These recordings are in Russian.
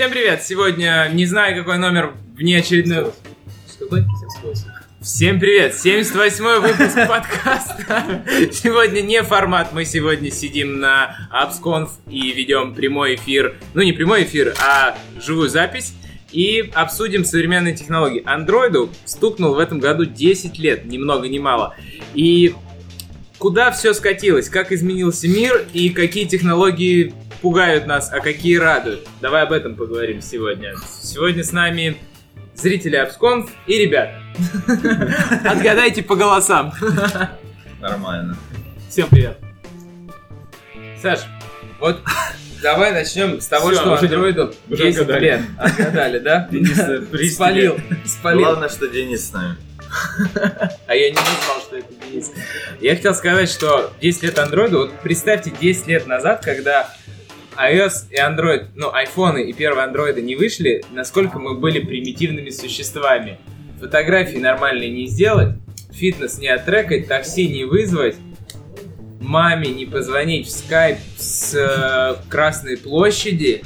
Всем привет! Сегодня не знаю, какой номер внеочередной... Какой? 78. Всем привет! 78 выпуск подкаста. Сегодня не формат, мы сегодня сидим на AppsConf и ведем прямой эфир. Ну, не прямой эфир, а живую запись. И обсудим современные технологии. Андроиду стукнул в этом году 10 лет, ни много ни мало. И куда все скатилось, как изменился мир и какие технологии пугают нас, а какие радуют. Давай об этом поговорим сегодня. Сегодня с нами зрители Апсконф и ребят. Отгадайте по голосам. Нормально. Всем привет. Саш, вот давай начнем с того, Всё, что уже- андроиду уже 10 отгадали. лет. Отгадали, да? Денис, э, Спалил, спалил. Главное, что Денис с нами. А я не знал, что это Денис. Я хотел сказать, что 10 лет андроиду, вот представьте 10 лет назад, когда iOS и Android, ну, айфоны и первые андроиды не вышли, насколько мы были примитивными существами. Фотографии нормальные не сделать, фитнес не оттрекать, такси не вызвать, маме не позвонить в скайп с э, Красной площади.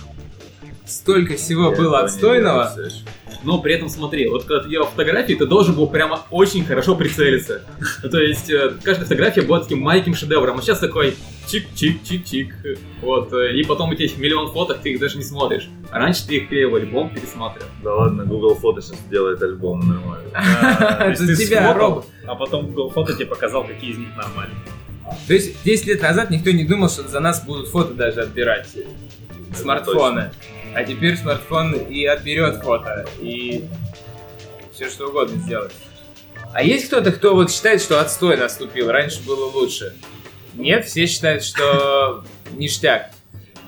Столько всего Я было отстойного. Но при этом смотри, вот когда ты делал фотографии, ты должен был прямо очень хорошо прицелиться. То есть э, каждая фотография была таким маленьким шедевром, а сейчас такой чик-чик-чик-чик. Вот, э, и потом у тебя есть миллион фоток, ты их даже не смотришь. А раньше ты их клеил в альбом, пересматривал. Да ладно, Google Фото сейчас делает альбом нормально. То есть Это ты тебя, сфотал, робот. А потом Google Фото тебе показал, какие из них нормальные. То есть 10 лет назад никто не думал, что за нас будут фото даже отбирать смартфоны. А теперь смартфон и отберет фото, и все что угодно сделать. А есть кто-то, кто вот считает, что отстой наступил, раньше было лучше? Нет, все считают, что ништяк.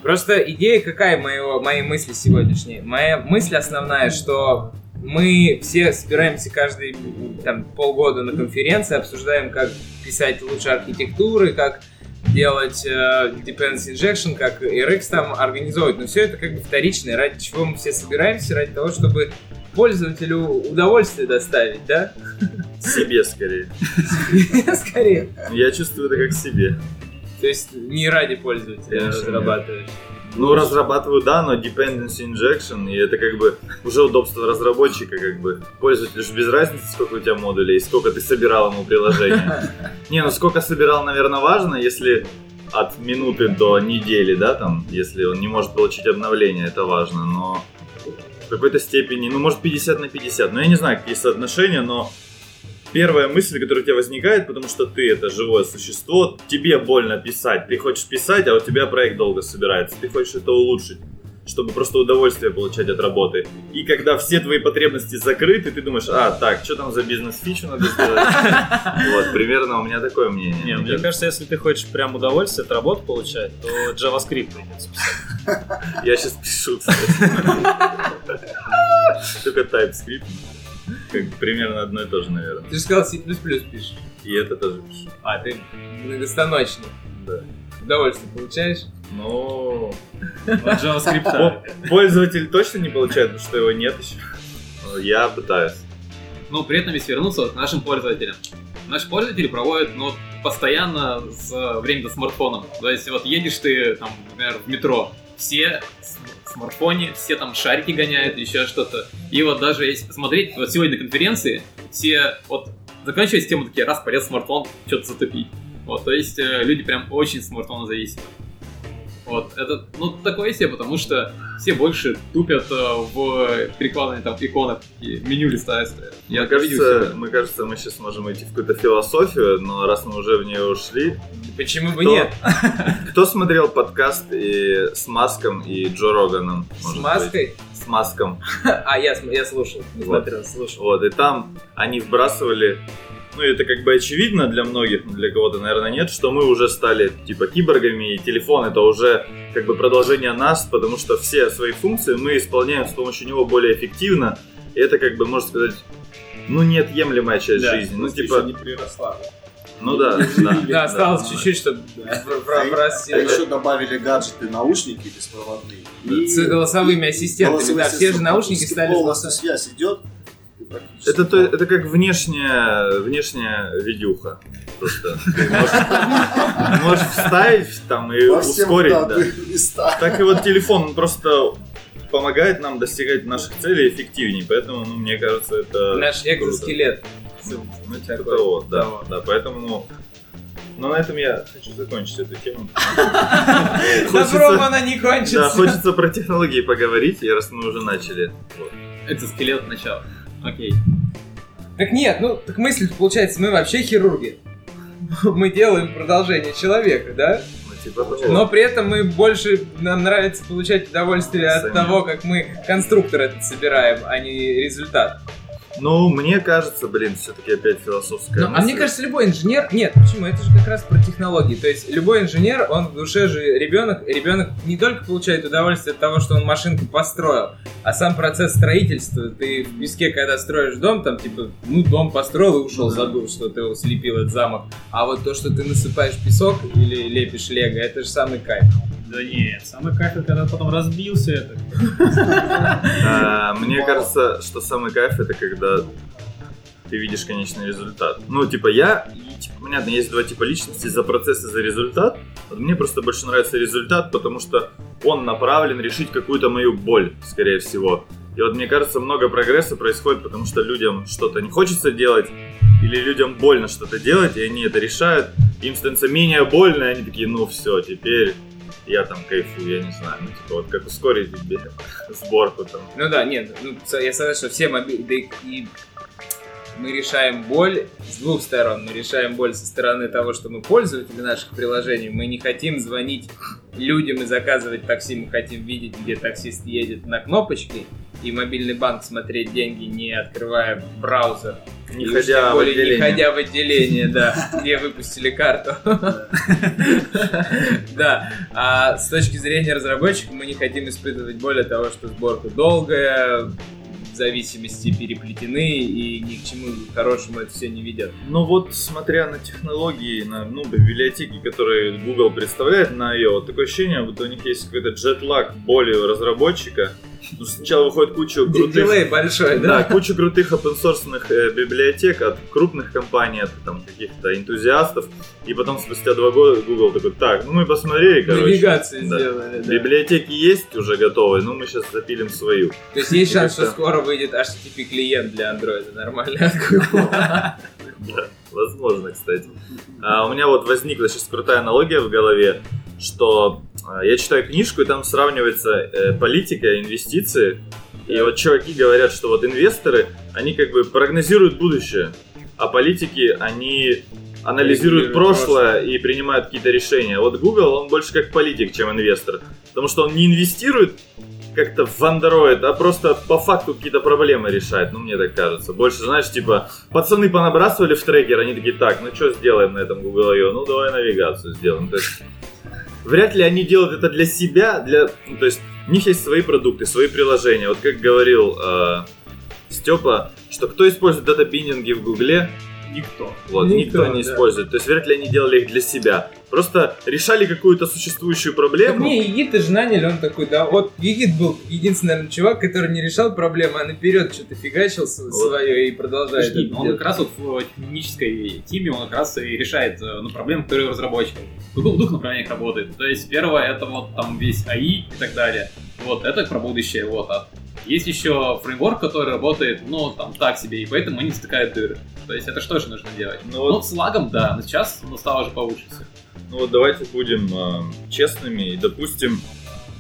Просто идея какая моего, моей мысли сегодняшней? Моя мысль основная, что мы все собираемся каждые там, полгода на конференции, обсуждаем, как писать лучше архитектуры, как делать э, Dependency Injection, как RX там организовывать. Но все это как бы вторичное, ради чего мы все собираемся, ради того, чтобы пользователю удовольствие доставить, да? Себе скорее. Скорее. Я чувствую это как себе. То есть не ради пользователя Конечно, разрабатываешь. Ну, разрабатываю, да, но dependency injection, и это как бы уже удобство разработчика, как бы пользователю же без разницы, сколько у тебя модулей, и сколько ты собирал ему приложение. Не, ну сколько собирал, наверное, важно, если от минуты до недели, да, там, если он не может получить обновление, это важно, но в какой-то степени, ну, может, 50 на 50, ну, я не знаю, какие соотношения, но первая мысль, которая у тебя возникает, потому что ты это живое существо, тебе больно писать, ты хочешь писать, а у тебя проект долго собирается, ты хочешь это улучшить чтобы просто удовольствие получать от работы. И когда все твои потребности закрыты, ты думаешь, а, так, что там за бизнес-фичу надо сделать? Вот, примерно у меня такое мнение. Не, мне кажется, если ты хочешь прям удовольствие от работы получать, то JavaScript придется писать. Я сейчас пишу, кстати. Только TypeScript. Как примерно одно и то же, наверное. Ты же сказал C++ пишешь. И это тоже пишу. А, ты многостаночный. Да. Удовольствие получаешь? Ну, От JavaScript. по- пользователь точно не получает, потому что его нет еще. Но Я пытаюсь. Но при этом если вернуться к нашим пользователям. Наши пользователи проводят ну, постоянно с время до смартфоном. То есть вот едешь ты, там, например, в метро, все в смартфоне, все там шарики гоняют, еще что-то. И вот даже если посмотреть, вот сегодня на конференции, все вот заканчивается тему такие, раз полез смартфон, что-то затупить. Вот, то есть э, люди прям очень смартфона зависимы. Вот, это, ну, такое себе, потому что все больше тупят э, в перекладывание там иконок и меню листают. Я Мне кажется, мы кажется, мы сейчас можем идти в какую-то философию, но раз мы уже в нее ушли, Почему бы Кто? нет? кто смотрел подкаст и с Маском и Джо Роганом? С маской? быть? С Маском. А, я, я слушал, не Вот. смотрел, слушал. Вот, и там они вбрасывали, ну это как бы очевидно для многих, но для кого-то, наверное, нет, что мы уже стали типа киборгами, и телефон это уже как бы продолжение нас, потому что все свои функции мы исполняем с помощью него более эффективно, и это как бы, можно сказать, ну неотъемлемая часть Да, жизни. Ну типа, еще не приросла. ну да, да. Да, осталось чуть-чуть, чтобы А еще добавили гаджеты, наушники беспроводные. С голосовыми ассистентами, да, все же наушники стали полностью связь идет. Это, то, это как внешняя, внешняя видюха. Просто ты можешь, можешь вставить там и во ускорить, да. Так и вот телефон, он просто помогает нам достигать наших целей эффективнее. Поэтому, ну, мне кажется, это Наш круто. экзоскелет. Ну, типа Такой. того, да, Того. да, поэтому... Но на этом я хочу закончить эту тему. Добром она не Да, кончится. хочется про технологии поговорить, раз мы уже начали. Вот. Экзоскелет начало. Окей. Так нет, ну, так мысль получается, мы вообще хирурги. Мы делаем продолжение человека, да? Ну, типа. Но при этом мы больше, нам нравится получать удовольствие от того, как мы конструктор этот собираем, а не результат. Ну, мне кажется, блин, все-таки опять философская Ну, а мне мысль. кажется, любой инженер... Нет, почему? Это же как раз про технологии. То есть любой инженер, он в душе же ребенок. Ребенок не только получает удовольствие от того, что он машинку построил, а сам процесс строительства. Ты в песке, когда строишь дом, там типа, ну, дом построил и ушел, забыл, что ты слепил, этот замок. А вот то, что ты насыпаешь песок или лепишь лего, это же самый кайф. Да нет, самый кайф, когда потом разбился это. А, Мне кажется, что самый кайф это когда ты видишь конечный результат. Ну, типа, я, и, типа, понятно, есть два типа личности, за процесс и за результат. Вот мне просто больше нравится результат, потому что он направлен решить какую-то мою боль, скорее всего. И вот мне кажется, много прогресса происходит, потому что людям что-то не хочется делать, или людям больно что-то делать, и они это решают. Им становится менее больно, и они такие, ну все, теперь я там кайфую, я не знаю, ну типа вот как ускорить сборку там. Ну да, нет, ну, я согласен, что все мобильные... Да и, и мы решаем боль с двух сторон. Мы решаем боль со стороны того, что мы пользователи наших приложений. Мы не хотим звонить людям и заказывать такси. Мы хотим видеть, где таксист едет на кнопочке. И мобильный банк смотреть деньги, не открывая браузер. Не И ходя в более не отделение. ходя в отделение, да, где выпустили карту. Да, а с точки зрения разработчика мы не хотим испытывать боль от того, что сборка долгая, зависимости переплетены и ни к чему хорошему это все не ведет. Ну вот, смотря на технологии, на ну, библиотеки, которые Google представляет на ее, вот такое ощущение, будто у них есть какой-то джетлаг боли у разработчика. Ну, сначала выходит куча крутых... Дилей большой, Да, да? куча крутых open э, библиотек от крупных компаний, от там, каких-то энтузиастов. И потом спустя два года Google такой, так, ну мы посмотрели, короче. Навигацию да. сделали, да. Библиотеки есть уже готовые, но мы сейчас запилим свою. То есть есть шанс, что скоро выйдет HTTP клиент для Android нормально от Google. Да, возможно, кстати. А, у меня вот возникла сейчас крутая аналогия в голове, что я читаю книжку, и там сравнивается э, политика, инвестиции. И вот чуваки говорят, что вот инвесторы, они как бы прогнозируют будущее, а политики, они анализируют прошлое и принимают какие-то решения. Вот Google, он больше как политик, чем инвестор. Потому что он не инвестирует как-то в Android, а просто по факту какие-то проблемы решает, ну мне так кажется. Больше, знаешь, типа, пацаны понабрасывали в трекер, они такие, так, ну что сделаем на этом Google I.O.? Ну давай навигацию сделаем. То есть, вряд ли они делают это для себя, для, ну, то есть, у них есть свои продукты, свои приложения. Вот как говорил э, Степа, что кто использует дата-биндинги в Гугле, Никто. вот, Никто, никто, не да. использует. То есть вряд ли они делали их для себя. Просто решали какую-то существующую Так проблему. не, Егита же наняли, он такой, да, вот Егит был единственный, наверное, чувак, который не решал проблемы, а наперед что-то фигачил с- свое и продолжает Подожди, он делать. как раз вот в технической теме, он как раз и решает э, ну, проблемы, которые у разработчиков. В двух, двух направлениях работает. То есть первое это вот там весь АИ и так далее. Вот, это про будущее, вот. А есть еще фреймворк, который работает, ну, там, так себе, и поэтому они стыкают дыры. То есть это что же нужно делать? Ну Ну, вот- вот с лагом, да, но сейчас оно стало уже получше всё. Ну вот давайте будем э, честными и допустим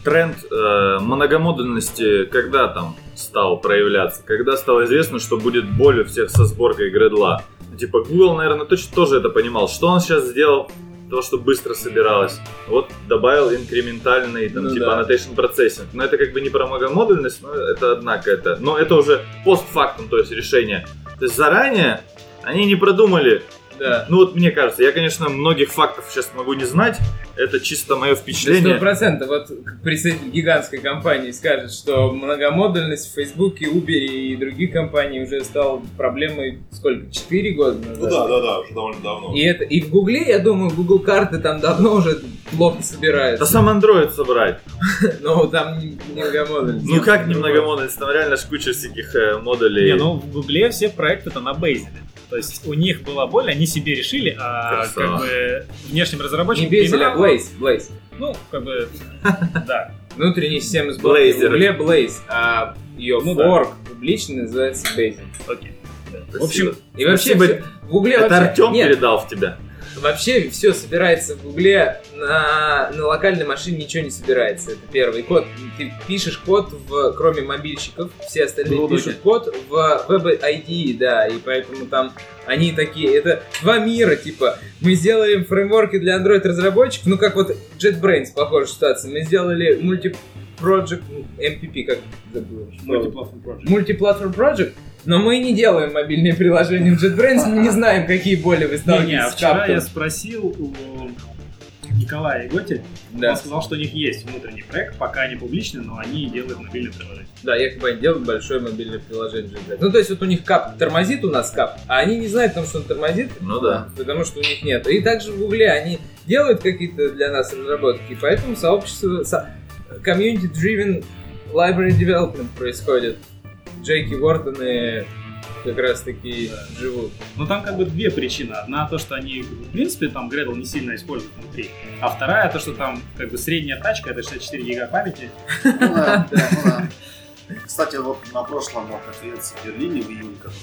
тренд э, многомодульности когда там стал проявляться? Когда стало известно, что будет боль у всех со сборкой гредла? Ну, Типа Google, наверное, точно тоже это понимал. Что он сейчас сделал? То, что быстро собиралось. Вот добавил инкрементальный, там, Ну типа, да. annotation processing. Но это как бы не про многомодульность, но это однако это. Но это уже постфактум, то есть решение. То есть заранее они не продумали, Да. ну вот мне кажется, я, конечно, многих фактов сейчас могу не знать, это чисто мое Сто впечатление. процентов. Вот представитель гигантской компании скажет, что многомодульность в Фейсбуке, Uber и других компаний уже стала проблемой сколько? Четыре года назад? Ну да, да, да, уже довольно давно. И, это, и в Гугле, я думаю, Google карты там давно уже плохо Да собираются. сам Android собрать. Но там многомодульность. Ну как не многомодульность, там реально ж куча всяких э, модулей. Не, ну в Гугле все проекты-то на бейзеле. То есть у них была боль, они себе решили, а Красава. как бы внешним Не разработчикам... Безель, а применяло- Blaze. Blaze. Ну, как бы, да. внутренняя система сборки в Blazor. угле Blaze, а ее Ну да. форк публичный называется Basin. Окей. Спасибо. В общем, И вообще Спасибо. в угле Это вообще... Артем Нет, передал в тебя. Вообще все собирается в Гугле, на, на локальной машине ничего не собирается. Это первый код. Ты пишешь код, в, кроме мобильщиков, все остальные Вроде. пишут код в Web ID, да, и поэтому там они такие, это два мира, типа, мы сделаем фреймворки для Android разработчиков, ну как вот JetBrains, похожая ситуация, мы сделали мульти-project, MPP, как забыл. Multi-platform project. Мультиплатформ Project, но мы не делаем мобильные приложения в JetBrains, мы не знаем, какие боли вы Не, не, а сталкиваетесь вчера я спросил у Николая и Готи, Да. он сказал, что у них есть внутренний проект, пока они публичны, но они делают мобильное приложение. Да, якобы они делают большое мобильное приложение JetBrains. Ну, то есть вот у них кап тормозит у нас кап, а они не знают, потому что он тормозит, Ну да. потому что у них нет. И также в Гугле они делают какие-то для нас разработки, и поэтому сообщество, со- community-driven library development происходит. Джейки Уортоны как раз таки живут. Но там как бы две причины. Одна то, что они, в принципе, там Gradle не сильно используют внутри. А вторая то, что там как бы средняя тачка, это 64 гига памяти. Ну да, ну да. Кстати, вот на прошлом конференции в Берлине в июне, который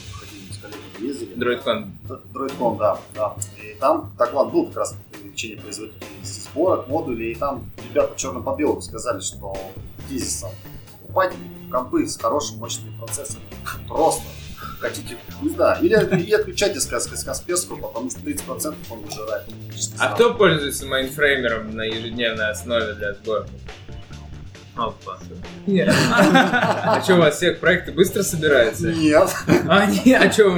мы с коллегами ездили, DroidCon. DroidCon, да, да. И там доклад был как раз по увеличению производительности сборок, модулей, и там ребята черным по белому сказали, что тезисом покупать компы с хорошим мощным процессором. Просто. Хотите, не знаю, или и отключайте с, с, с Касперского, потому что 30% он выжирает. А кто пользуется мейнфреймером на ежедневной основе для сборки? Опа. Нет. А что, у вас всех проекты быстро собираются? Нет. А, не, а что?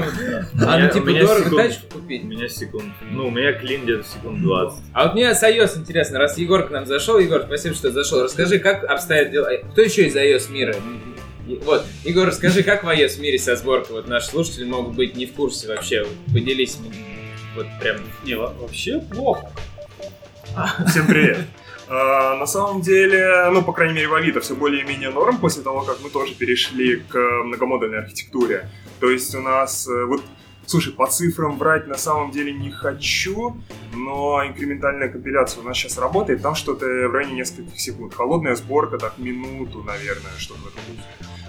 А ну типа у дорого тачку У купить? меня секунд. Ну, у меня клин где-то секунд 20. А вот мне с iOS интересно, раз Егор к нам зашел, Егор, спасибо, что зашел. Расскажи, как обстоят дела. Кто еще из iOS мира? Вот, Егор, расскажи, как в iOS мире со сборкой? Вот наши слушатели могут быть не в курсе вообще. Поделись вот прям. Не, во- вообще плохо. Всем привет. А, на самом деле, ну, по крайней мере, в Авито все более-менее норм после того, как мы тоже перешли к многомодульной архитектуре. То есть у нас, э, вот, слушай, по цифрам брать на самом деле не хочу, но инкрементальная компиляция у нас сейчас работает, там что-то в районе нескольких секунд. Холодная сборка, так, минуту, наверное, что-то в этом.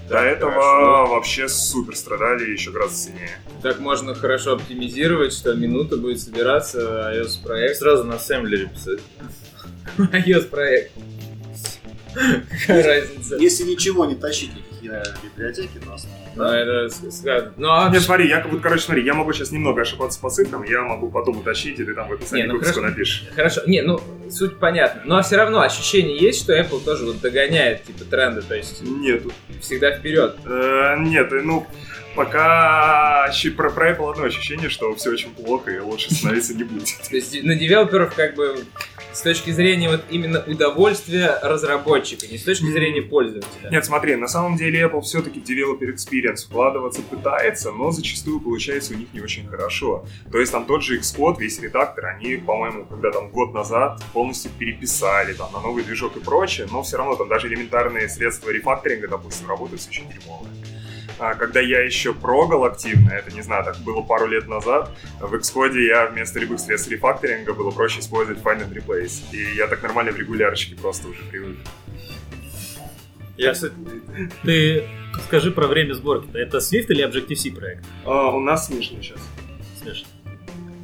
До этого хорошо. вообще супер страдали еще гораздо сильнее. Так можно хорошо оптимизировать, что минута будет собираться iOS проект. Сразу на ассемблере писать. iOS проект. Какая разница? Если ничего не тащить, никакие библиотеки, то основном, Ну, да? это с- сказано. Ну, а Нет, смотри, я, вот, короче, смотри, я могу сейчас немного ошибаться по цифрам, я могу потом утащить, и ты там в описании Не, ну выпуска хорошо. напишешь. Хорошо, не, ну, суть понятна. Но все равно ощущение есть, что Apple тоже вот догоняет, типа, тренды, то есть Нету. всегда вперед. Э, нет, э, ну, пока про, про Apple одно ощущение, что все очень плохо и лучше становиться не будет. То есть на девелоперов как бы с точки зрения вот именно удовольствия разработчика, не с точки зрения пользователя. Нет, смотри, на самом деле Apple все-таки в developer experience вкладываться пытается, но зачастую получается у них не очень хорошо. То есть там тот же Xcode, весь редактор, они, по-моему, когда там год назад полностью переписали там на новый движок и прочее, но все равно там даже элементарные средства рефакторинга, допустим, работают все очень дерьмово. А, Когда я еще прогал активно, это, не знаю, так было пару лет назад, в Xcode я вместо любых средств рефакторинга было проще использовать Find and Replace. И я так нормально в регулярчике просто уже привык. Я, кстати, Ты скажи про время сборки. Это Swift или Objective-C проект? А, у нас смешно сейчас. Смешно.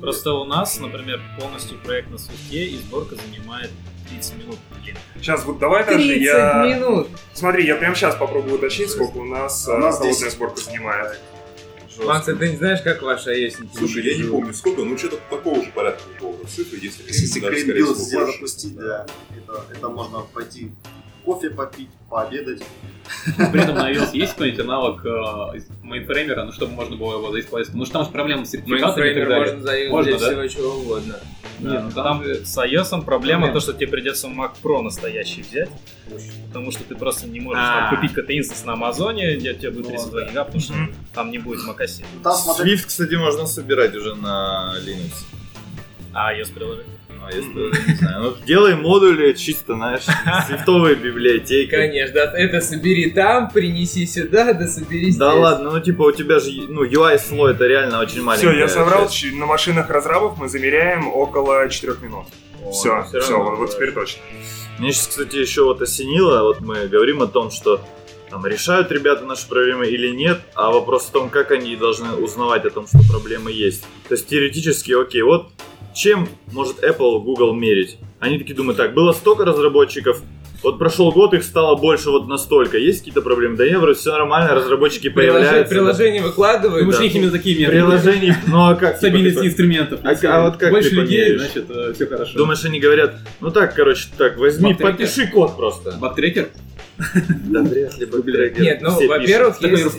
Просто у нас, например, полностью проект на Swift и сборка занимает 30 минут. Блин. Сейчас вот давай даже 30 я... минут! Смотри, я прямо сейчас попробую уточнить, сколько у нас, У а, нас холодная 10. сборка занимает. Макс, ты не знаешь, как ваша iOS Слушай, я не помню сколько, ну что-то такого же порядка какого-то цифры, если, Если больше. запустить, да, это, это можно пойти кофе попить, пообедать. При этом на iOS есть какой-нибудь аналог э, из мейнфреймера, ну, чтобы можно было его заиспользовать? Потому что там же проблема с сертификатами и так далее. можно заявить Можно, да? всего чего угодно. Нет, ну, там Там с iOS проблема то, что тебе придется Mac Pro настоящий взять, потому что ты просто не можешь А. там, купить какой-то инстанс на Амазоне, где у тебя будет Ну, 32 да. гига, потому что там не будет. Ну, Там смотри, Swift, кстати, можно собирать уже на Linux. А iOS приложение? А если не знаю. Ну, делай модули чисто, знаешь, свифтовые библиотеки. Конечно, да, это собери там, принеси сюда, да собери здесь. Да ладно, ну типа у тебя же ну, UI слой это реально очень маленький. Все, я соврал, на машинах разрабов мы замеряем около 4 минут. О, все, ну, все, вот, теперь точно. Мне сейчас, кстати, еще вот осенило, вот мы говорим о том, что там, решают ребята наши проблемы или нет, а вопрос в том, как они должны узнавать о том, что проблемы есть. То есть теоретически, окей, вот чем может Apple, Google мерить? Они такие думают, так, было столько разработчиков, вот прошел год, их стало больше вот настолько. Есть какие-то проблемы? Да нет, вроде все нормально, разработчики появляются. Приложение выкладывают. Думаешь, да. них именно такие методы? Приложений, ну а как? типа, Стабильность такой- инструментов. А- а вот как Больше ты людей, померяешь? значит, все хорошо. Думаешь, они говорят, ну так, короче, так, возьми, подпиши код просто. Бактрекер? Да вряд ли бы Нет, ну, во-первых, Такой есть...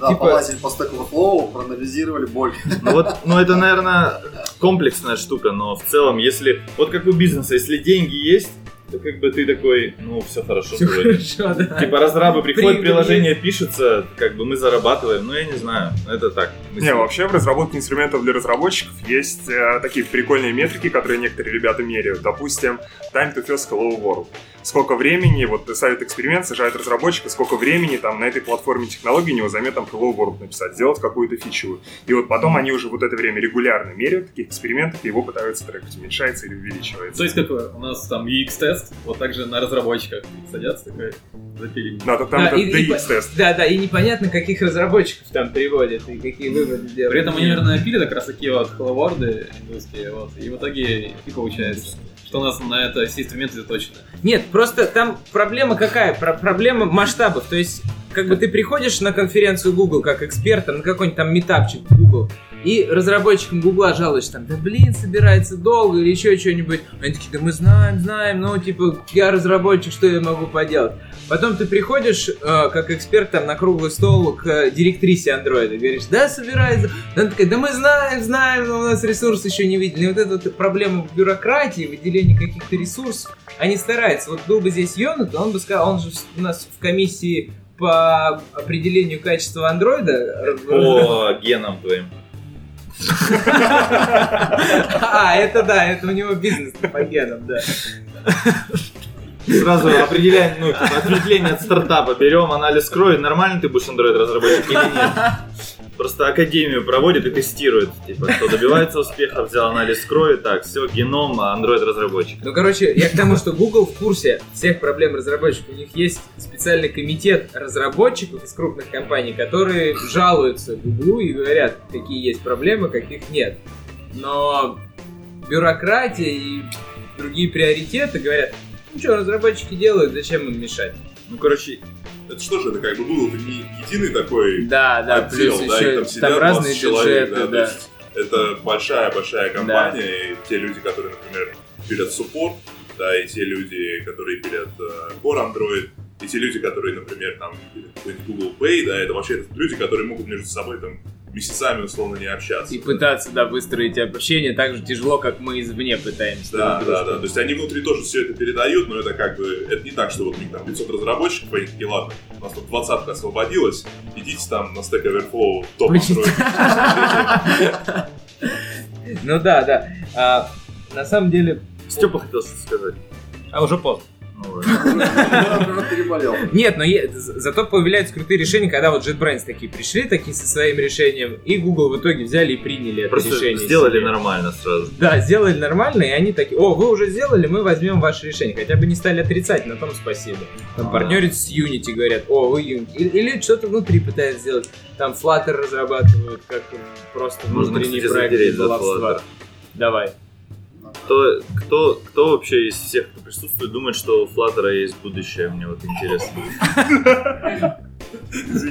Да, Типа- полазили по Stack Overflow, проанализировали боль. Ну вот, ну это, наверное, комплексная штука, но в целом, если, вот как у бизнеса, если деньги есть, то как бы ты такой, ну все хорошо Все хорошо, да. Типа разрабы приходят, приложение пишется, как бы мы зарабатываем, ну я не знаю, это так. мысли. Не, вообще в разработке инструментов для разработчиков есть э, такие прикольные метрики, которые некоторые ребята меряют. Допустим, time to first hello world. Сколько времени, вот ставят эксперимент, сажают разработчика, сколько времени там на этой платформе технологий у него займет там hello world написать, сделать какую-то фичу. И вот потом они уже вот это время регулярно меряют таких экспериментов и его пытаются трекать, уменьшается или увеличивается. То есть, как у нас там UX-тест, вот так же на разработчиках садятся, такой, запилим. Да, то там Да, это и- и по- DX-тест. Да, да, и непонятно, каких разработчиков там приводят и какие выводы делают. При этом они, наверное, пили как раз такие вот хелловорды индусские, вот, и в итоге и получается, что у нас на это все инструменты заточены. Нет, просто там проблема какая? Про- проблема масштабов. То есть, как бы ты приходишь на конференцию Google как эксперт, на какой-нибудь там метапчик Google, и разработчикам Гугла жалуешься, там, да блин, собирается долго или еще что-нибудь. Они такие, да мы знаем, знаем, ну, типа, я разработчик, что я могу поделать? Потом ты приходишь, э, как эксперт, там, на круглый стол к э, директрисе андроида, говоришь, да, собирается. Она такая, да мы знаем, знаем, но у нас ресурс еще не видели. И вот эта вот проблема в бюрократии, выделении каких-то ресурсов, они стараются. Вот был бы здесь Йона, то он бы сказал, он же у нас в комиссии по определению качества андроида. По генам твоим. А, это да, это у него бизнес по генам, да. Сразу определяем, ну, типа, ответвление от стартапа. Берем анализ крови, нормально ты будешь Android разработчик или нет. Просто академию проводит и тестирует. Типа, кто добивается успеха, взял анализ крови, так, все, геном, Android разработчик. Ну, короче, я к тому, что Google в курсе всех проблем разработчиков. У них есть специальный комитет разработчиков из крупных компаний, которые жалуются Google и говорят, какие есть проблемы, каких нет. Но бюрократия и другие приоритеты говорят, ну что, разработчики делают, зачем им мешать? Ну, короче, Это что же, это как бы был не единый такой Да, да, отдел, плюс да, еще и там там, сидят 20 разные человек, бюджеты, да, да. то есть это большая-большая компания, и те люди, которые, например, пилят суппорт, да, и те люди, которые пилят э, Core Android, и те люди, которые, например, там, Google Pay, да, это вообще это люди, которые могут между собой там месяцами условно не общаться. И пытаться, да, выстроить общение так же тяжело, как мы извне пытаемся. Да, да, да. То есть они внутри тоже все это передают, но это как бы, это не так, что вот у них там 500 разработчиков, и они такие, ладно, у нас тут 20 освободилось, идите там на Stack Overflow топ. Android. Ну да, да. А, на самом деле, Степа хотел что-то сказать. А уже поздно. Переболел. Нет, но зато появляются крутые решения, когда вот JetBrains такие пришли, такие со своим решением, и Google в итоге взяли и приняли это Просто решение. сделали нормально сразу. Да, сделали нормально, и они такие, о, вы уже сделали, мы возьмем ваше решение. Хотя бы не стали отрицать, на том спасибо. Там А. партнерят с Unity, говорят, о, вы Unity. Или, что-то внутри пытаются сделать. Там Flutter разрабатывают, как просто Можно, внутренний проект баловства. Давай. Кто, кто, кто вообще из всех, кто присутствует, думает, что у Flutter есть будущее? Мне вот интересно.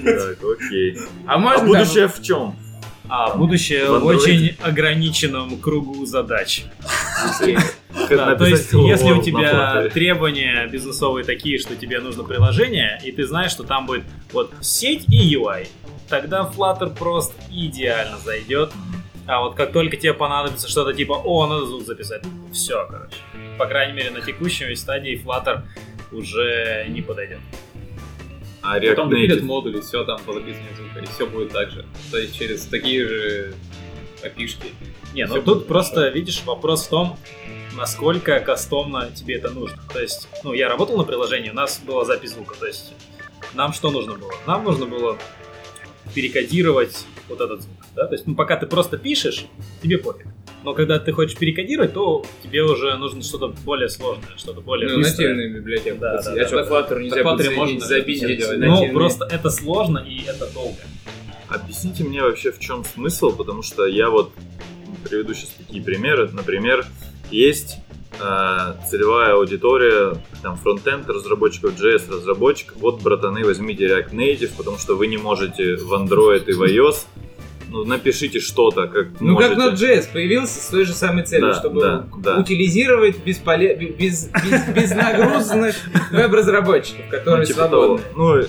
Так, окей. А А можно будущее в чем? А будущее В очень ограниченном кругу задач. Да, то есть, если у тебя требования бизнесовые такие, что тебе нужно приложение, и ты знаешь, что там будет вот сеть и UI, тогда Flutter просто идеально зайдет. А вот как только тебе понадобится что-то типа, о, надо звук записать, все, короче. По крайней мере, на текущей стадии Flutter уже не подойдет. А React Потом Native? модули, все там по записыванию звука, и все будет так же. То есть через такие же опишки. Не, ну тут просто, видишь, вопрос в том, насколько кастомно тебе это нужно. То есть, ну, я работал на приложении, у нас была запись звука, то есть нам что нужно было? Нам нужно было перекодировать вот этот звук, да, то есть, ну, пока ты просто пишешь, тебе пофиг. Но когда ты хочешь перекодировать, то тебе уже нужно что-то более сложное, что-то более Ну, быстрое. библиотеку. Да, пустить. да, а да, что, да. Flutter нельзя Flutter можно забить. Ну, просто это сложно и это долго. Объясните мне вообще в чем смысл, потому что я вот приведу сейчас такие примеры. Например, есть э, целевая аудитория, там, фронтенд разработчиков, JS разработчиков. Вот, братаны, возьмите React Native, потому что вы не можете в Android и в iOS. Ну, напишите что-то, как Ну, можете. как Node.js появился с той же самой целью, Да, чтобы да, да. утилизировать бесполе... без, без, безнагрузных веб-разработчиков, которые ну, типа того. свободны. Ну,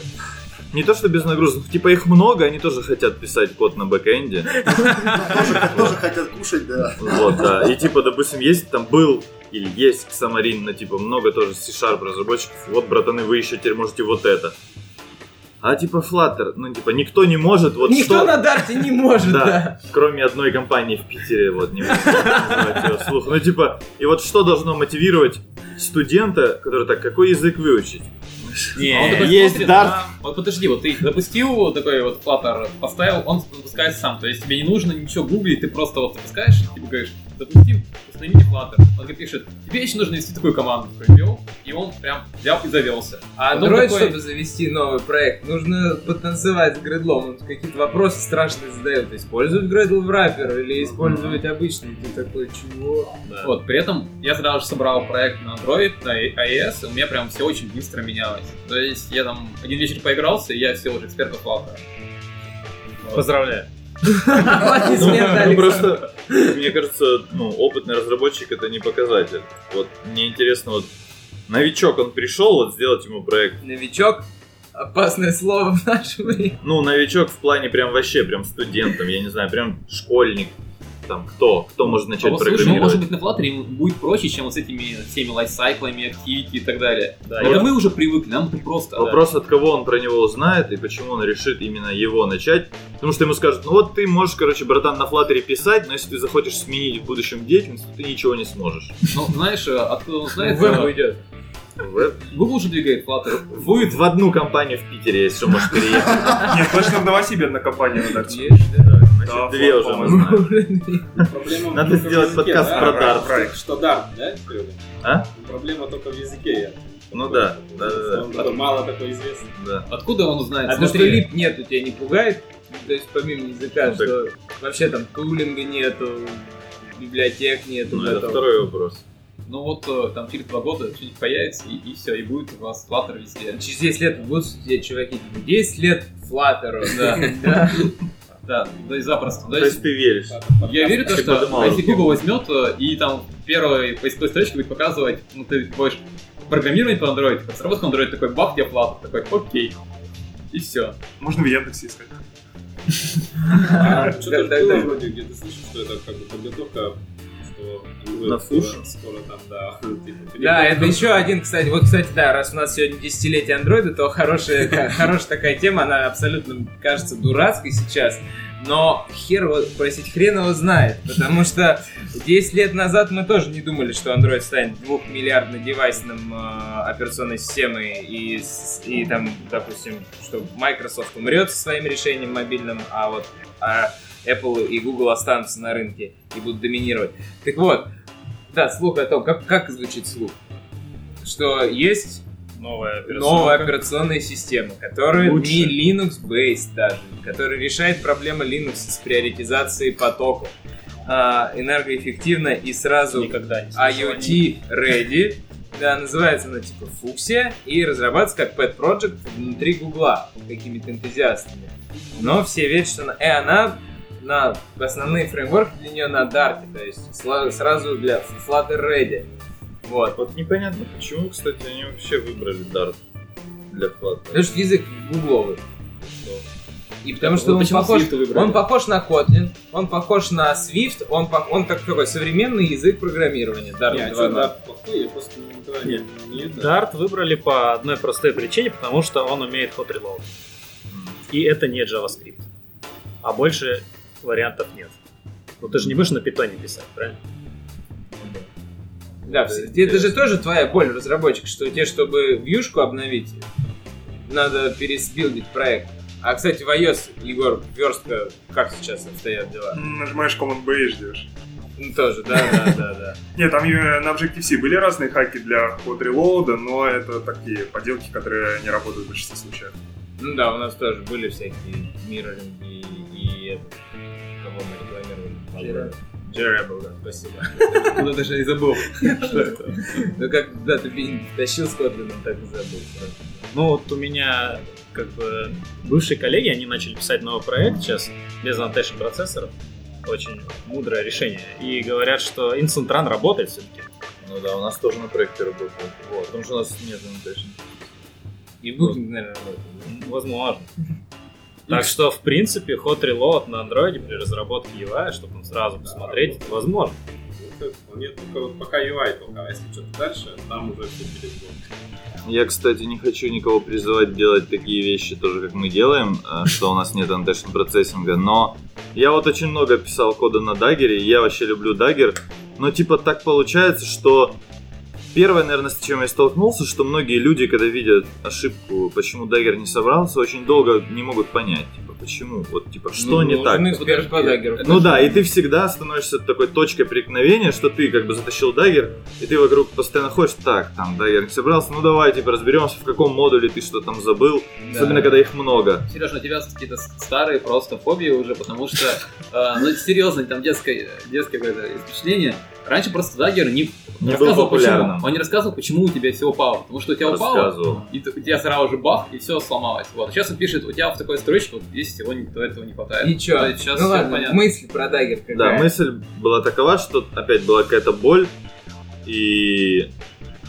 не то, что без нагрузок, типа их много, они тоже хотят писать код на бэкэнде. Тоже, тоже хотят кушать, да. Вот, да. И типа, допустим, есть там был или есть Xamarin, на типа много тоже C-Sharp разработчиков. Вот, братаны, вы еще теперь можете вот это. А типа Flutter, ну типа никто не может вот Никто что... на Дарте не может, Да. да. Кроме одной компании в Питере, вот не вслух. Ну типа, и вот что должно мотивировать студента, который так, какой язык выучить? Не, А он такой есть смотрит, Dart. Вот подожди, вот ты запустил вот такой вот Flutter, поставил, он запускается сам. То есть тебе не нужно ничего гуглить, ты просто вот запускаешь, типа говоришь, запустим, установите Flutter. Он тебе пишет, тебе еще нужно ввести такую команду. Ввел, и он прям взял и завелся. А Android, такой- чтобы завести новый проект, нужно потанцевать с гредлом. Он какие-то вопросы страшные задает. Использовать гредл в раппер или использовать обычный. Ты такой, чего? Вот, при этом я сразу же собрал проект на Android, на iOS, и у меня прям все очень быстро менялось. То есть я там один вечер поигрался, и я все уже эксперт по Flutter. Вот. Поздравляю. Ну, ну, просто, мне кажется, ну, опытный разработчик это не показатель. Вот мне интересно, вот новичок, он пришел вот сделать ему проект. Новичок. Опасное слово в наше время. Ну, новичок в плане прям вообще, прям студентом, я не знаю, прям школьник. Там кто? Кто может А начать слушай, ну, программировать? может быть, на Flutter ему будет проще, чем вот с этими всеми лайфсайклами, activity и так далее. Да, Это я- мы уже привыкли, нам это просто. Вопрос, от кого он про него узнает и почему он решит именно его начать. Потому что ему скажут, ну вот ты можешь, короче, братан, на флаттере писать, но если ты захочешь сменить в будущем деятельность, то ты ничего не сможешь. Ну, знаешь, э, откуда он знает? Веб э, уйдет. Google уже двигает Flutter. Будет в одну компанию в Питере, если что, может переехать. Нет, точно в компания на. Есть, да. Значит, две уже мы знаем. Надо сделать подкаст про Проект, Dart. проект. Что Dart, да? А? Проблема только в языке. Ну да, да, да, мало такой известный. да. Откуда он узнает? А то, что Смотри, лип нету, тебя не пугает? То есть помимо языка, Ну, так- что вообще там тулинга нету, библиотек нету. Ну, это второй вопрос. Ну вот э, там через два года что-нибудь появится, и, все, и будет у вас Flutter везде. Через 10 лет будут сидеть чуваки, типа, 10 лет Флаттеру. Да. Да. Да, и запросто. То То есть ты веришь? я верю, то, что если. Google возьмет э, и там первой поисковой строчке будет показывать, ну ты будешь программировать по Android, разработка Android такой, бах, где Flutter, такой, окей. И все. Можно в Яндексе искать. А Что-то вроде где-то слышал, что это как бы подготовка, На фуш? Скоро там, да. типа, Да, это еще один, кстати, вот, кстати, да, раз у нас сегодня десятилетие андроида, то хорошая, хорошая такая тема, она абсолютно кажется дурацкой сейчас, но хер его, простите, хрен его знает, потому что 10 лет назад мы тоже не думали, что Android станет двухмиллиардно девайсным э, операционной системой и, и там, допустим, что Microsoft умрет со своим решением мобильным, а вот а Apple и Google останутся на рынке и будут доминировать. Так вот, да, слух о том, как, как звучит слух, что есть Новая операционка. новая операционная система, которая Лучше. не Linux-based даже, которая решает проблемы Linux с приоритизацией потоков а, энергоэффективно и сразу Никогда не. IoT ready. Да, называется она типа Фуксия и разрабатывается как pet project внутри Гугла какими-то энтузиастами. Но все верят, что она, и она на основные фреймворки для нее на Dart, то есть сла- сразу для Flutter ready. Вот. Вот непонятно, почему, кстати, они вообще выбрали Dart для Flutter. Потому что язык гугловый. И потому что Вот он похож, он похож на Kotlin, он похож на Swift, он, по- он как такой современный язык программирования. Dart Не, а 2.0. что, Dart плохой? Я просто не... Нет. не. Dart выбрали по одной простой причине, потому что он умеет hot reload. И это не JavaScript. А больше вариантов нет. Ну ты же не будешь на питоне писать, правильно? Да, все- это же тоже твоя боль, разработчик, что тебе, чтобы вьюшку обновить, надо пересбилдить проект. А, кстати, в iOS, Егор, верстка, как сейчас обстоят дела? Нажимаешь Command B и ждешь. Ну, тоже, да, да, да, да. Нет, там э, на Objective-C были разные хаки для ход релоуда, но это такие поделки, которые не работают в большинстве случаев. Ну да, у нас тоже были всякие мирроринги и это, мы рекламировали. Джеребл, да, спасибо. Куда даже не забыл. Что это? Ну как, да, ты тащил с Котлином, так и забыл. Ну вот у меня как бы бывшие коллеги, они начали писать новый проект сейчас без annotation процессоров. Очень мудрое решение. И говорят, что Instant Run работает все-таки. Ну да, у нас тоже на проекте работает. Вот, потому что у нас нет annotation. И Booking, наверное, работает. Возможно. Так что, в принципе, ход reload на андроиде при разработке UI, чтобы он сразу посмотреть, это возможно. Нет только вот пока UI только, а если что-то дальше, там уже все перебор. Я, кстати, не хочу никого призывать делать такие вещи тоже, как мы делаем, э, что у нас нет annotation processing а, но я вот очень много писал кода на Dagger, и я вообще люблю Dagger, но типа так получается, что первое, наверное, с чем я столкнулся, что многие люди, когда видят ошибку, почему Dagger не собрался, очень долго не могут понять, типа, почему, вот, типа, что Ну, не так. эксперт по Dagger у. Ну да, и ты всегда становишься такой точкой преткновения, что ты как бы затащил Dagger, и ты вокруг постоянно ходишь, так, там, Dagger не собрался, ну давай, типа, разберемся, в каком модуле ты что там забыл, Да. особенно когда их много. Сережа, у тебя какие-то старые просто фобии уже, потому что, э, ну серьезно, там детское, детское какое-то впечатление. Раньше просто Dagger не, Не рассказывал, почему. Он не рассказывал, почему у тебя все упало. Потому что у тебя упало, и у тебя сразу же бах, и все сломалось. Вот. Сейчас он пишет, у тебя в такой строчке вот здесь всего не- этого не хватает. И чё? То есть Сейчас ну ладно, понятно. мысль про Dagger какая? Да, мысль была такова, что опять была какая-то боль, и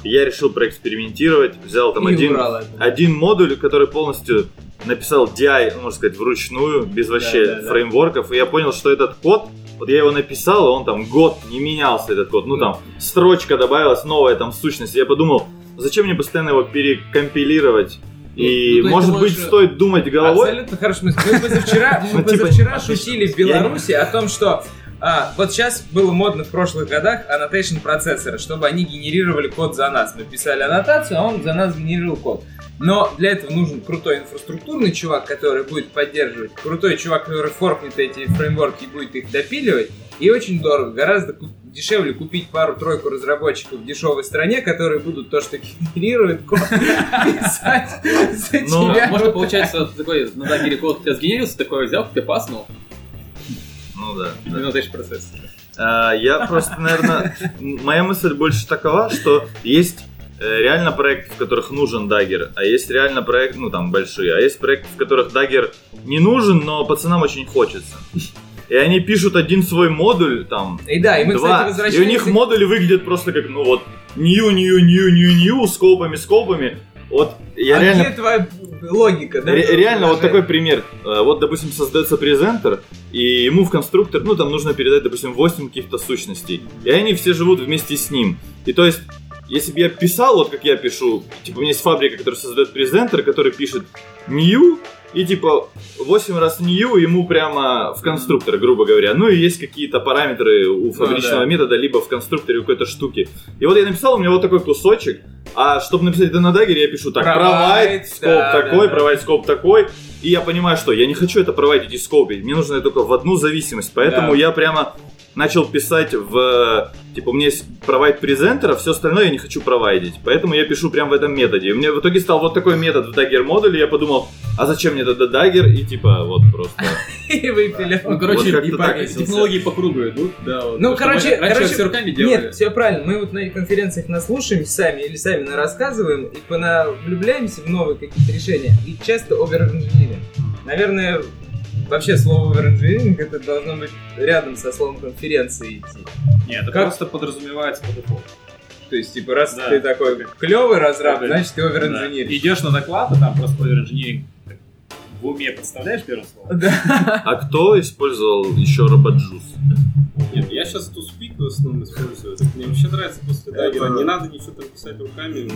я решил проэкспериментировать, взял там И один, убрал один модуль, который полностью написал DI, можно сказать, вручную, без вообще Да, да, да. фреймворков, и я понял, что этот код, вот я его написал, и он там год не менялся, этот код, ну там строчка добавилась, новая там сущность, и я подумал, зачем мне постоянно его перекомпилировать, и, Ну, то есть может быть, можешь- стоит думать головой, Абсолютно мысль. Мы позавчера, мы Ну, типа, позавчера шутили в Беларуси о том, что а, вот сейчас было модно в прошлых годах annotation процессора, чтобы они генерировали код за нас. Мы писали аннотацию, а он за нас генерировал код. Но для этого нужен крутой инфраструктурный чувак, который будет поддерживать, крутой чувак, который форкнет эти фреймворки и будет их допиливать. И очень дорого. Гораздо дешевле купить пару-тройку разработчиков в дешевой стране, которые будут то, что генерирует код, писать за Ну, тебя. Может, получается, такой на Dagger е код у тебя сгенерился, такой взял, тебе паснул, ну да, да. annotation process. А, Я просто, наверное, моя мысль больше такова, что есть э, реально проекты, в которых нужен Dagger, а есть реально проект, ну там большие, а есть проекты, в которых Dagger не нужен, но пацанам очень хочется. И они пишут один свой модуль, там, И да, и мы, два, кстати, и у возвращаемся... них модули выглядят просто как, ну вот, нью, нью, нью, нью, нью, скопами, скопами. Вот я а реально где твоя логика, да? Ре- Реально, вот такой пример. Э, Вот, допустим, создается презентер, и ему в конструктор, ну, там нужно передать, допустим, 8 каких-то сущностей. И они все живут вместе с ним. И то есть, если бы я писал, вот как я пишу, типа, у меня есть фабрика, которая создает презентер, который пишет new, и типа 8 раз new ему прямо в конструктор, грубо говоря. Ну и есть какие-то параметры у фабричного да. метода, либо в конструкторе какой-то штуки. И вот я написал, у меня вот такой кусочек, а чтобы написать это на дагере, я пишу так, provide, скоп да, такой, да, да. скоп такой. И я понимаю, что я не хочу это проводить и скопить, мне нужно это только в одну зависимость. Поэтому Да. я прямо начал писать в... Типа, у меня есть провайд презентера, все остальное я не хочу провайдить. Поэтому я пишу прямо в этом методе. И у меня в итоге стал вот такой метод в Dagger модуле. Я подумал, а зачем мне тогда Dagger? И типа, вот просто... И выпили. Ну, короче, технологии по кругу идут. Ну, короче, раньше короче, все руками делали. Нет, все правильно. Мы вот на конференциях наслушаемся сами или сами нарассказываем и влюбляемся в новые какие-то решения. И часто оверинжинирим. Наверное, вообще слово оверинжиниринг это должно быть рядом со словом конференции идти. Нет, это Как? просто подразумевается по дефолту. То есть, типа, раз Да. ты такой клевый разраб, Да. значит ты Да. оверинжиниришь. Идешь на доклад, а там просто engineering в уме представляешь первое слово? Да. А кто использовал еще рободжус? Нет, я сейчас ToSpeak в основном использую. Так мне вообще нравится после Это- даггера. Не надо ничего там писать руками.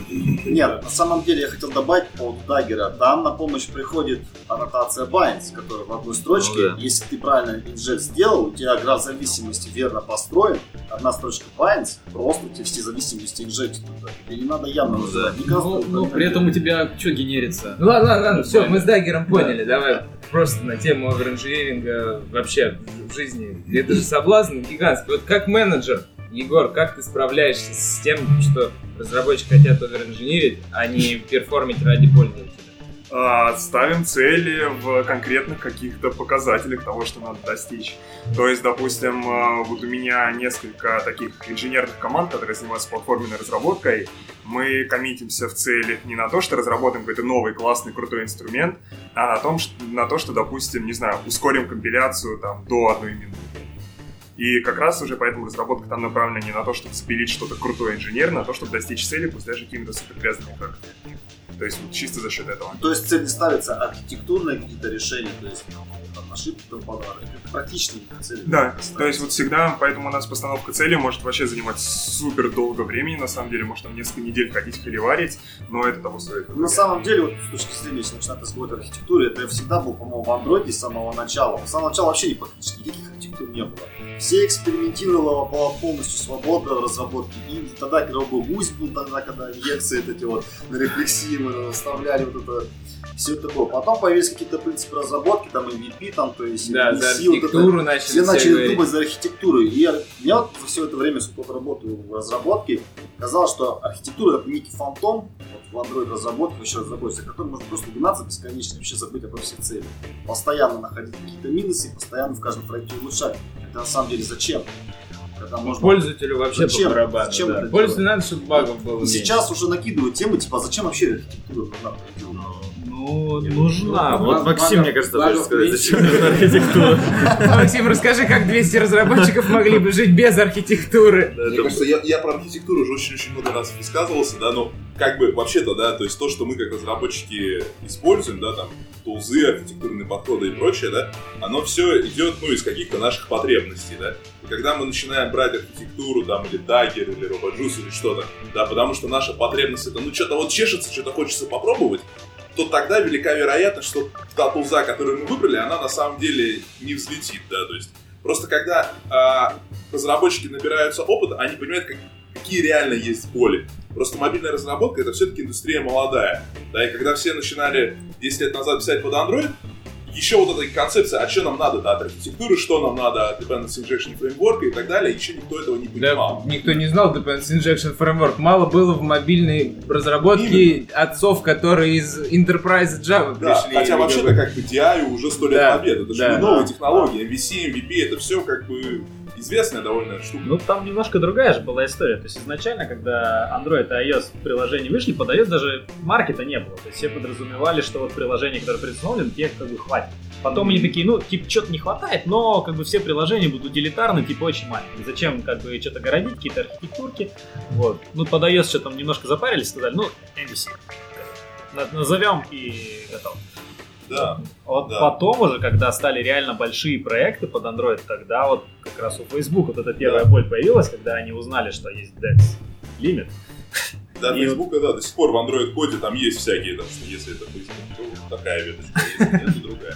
Нет, на самом деле я хотел добавить по поводу даггера. Там на помощь приходит аннотация binds, которая в одной строчке. Ну да. Если ты правильно инжект сделал, у тебя граф зависимости верно построен, одна строчка binds, просто у тебя все зависимости инжектят туда. Тебе не надо явно Ну называть. да. Ну, ни ну, при этом у тебя что генерится? Ну ладно, ладно, ладно, все, мы с Даггером поняли, давай. просто на тему оверинжиниринга вообще в жизни. Это же соблазн гигантский. Вот как менеджер, Егор, как ты справляешься с тем, что разработчики хотят оверинжинирить, а не перформить ради пользователя? А, ставим цели в конкретных каких-то показателях того, что надо достичь. То есть, допустим, а, вот у меня несколько таких инженерных команд, которые занимаются платформенной разработкой. Мы коммитимся в цели не на то, что разработаем какой-то новый классный крутой инструмент, а на, том, что, на то, что, допустим, не знаю, ускорим компиляцию там до одной минуты. И как раз уже поэтому разработка там направлена не на то, чтобы запилить что-то крутое инженерно, а на то, чтобы достичь цели, пусть даже какими-то супергрязными фактами. То есть вот чисто за счет этого. То есть цель не ставится архитектурные какие-то решения, то есть там, ошибки там подарок. Практичные цели. Да, то есть вот всегда, поэтому у нас постановка цели может вообще занимать супер долго времени, на самом деле, может там несколько недель ходить холиварить, но это того стоит. На самом деле, вот с точки зрения, если начинать разговор о архитектуре, это всегда был, по-моему, в андроиде с самого начала. С самого начала вообще не практически никаких архитектур не было. Все экспериментировали по полностью свободно разработки. И тогда, когда был гусь был, тогда, когда инъекции эти вот на рефлексии мы вставляли вот это все было. Потом появились какие-то принципы разработки, там MVP, там, то есть Да, за вот это. архитектуру начали Все все начали говорить. думать за архитектуру. И я, я вот за все это время, сколько работаю в разработке, казалось, что архитектура это некий фантом вот в Android разработке, вообще разработчик, который может просто гнаться бесконечно вообще забыть обо всех целях. Постоянно находить какие-то минусы, постоянно в каждом проекте улучшать. На самом деле зачем? Когда можно... Пользователю вообще Зачем? по. Зачем да. Пользователю надо, чтобы багов было И меньше. сейчас уже накидывают темы, типа, а зачем вообще архитектура нужна? Ну, нужна. Вот Максим, мне кажется, хочет сказать, зачем нужна архитектура. Максим, расскажи, как 200 разработчиков могли бы жить без архитектуры. Мне кажется, я, я про архитектуру уже очень-очень много раз высказывался, да, но как бы вообще-то, да, то есть то, что мы как разработчики используем, да, там, тулзы, архитектурные подходы и прочее, да, оно все идет, ну, из каких-то наших потребностей, да. И когда мы начинаем брать архитектуру, там, или Dagger, или RoboJuice, или что-то, да, потому что наша потребность это, ну, что-то вот чешется, что-то хочется попробовать, то тогда велика вероятность, что та тулза, которую мы выбрали, она на самом деле не взлетит, да, то есть просто когда а, разработчики набираются опыта, они понимают, как- какие реально есть боли. Просто мобильная разработка это все-таки индустрия молодая. Да, и когда все начинали 10 лет назад писать под Android, еще вот эта концепция, а что нам надо да, от архитектуры, что нам надо от Dependency Injection Framework и так далее, еще никто этого не Да, понимал. никто не знал Dependency Injection Framework. Мало было в мобильной разработке отцов, которые из Enterprise Java Да, пришли. хотя вообще-то как бы- DI уже сто лет Да, побед. Это же да. не новые технологии. MVC, MVP, это все как бы известная довольно штука. Ну, там немножко другая же была история. То есть изначально, когда Android и iOS приложения вышли, под iOS даже маркета не было. То есть все подразумевали, что вот приложения, которые предустановлены, тех как бы хватит. Потом они такие, ну, типа, что-то не хватает, но как бы все приложения будут утилитарны, типа, очень маленькие. Зачем как бы что-то городить, какие-то архитектурки. Вот. Ну, под iOS что там немножко запарились, сказали, ну, MVC. На- Назовем и готово. Да. Вот Да. потом уже, когда стали реально большие проекты под Android, тогда вот как раз у Facebook вот эта первая Да. боль появилась, когда они узнали, что есть DEX лимит. Да, И Facebook, да, до сих пор в Android коде там есть всякие, там, что если это Facebook, то такая веточка, если нет, то другая.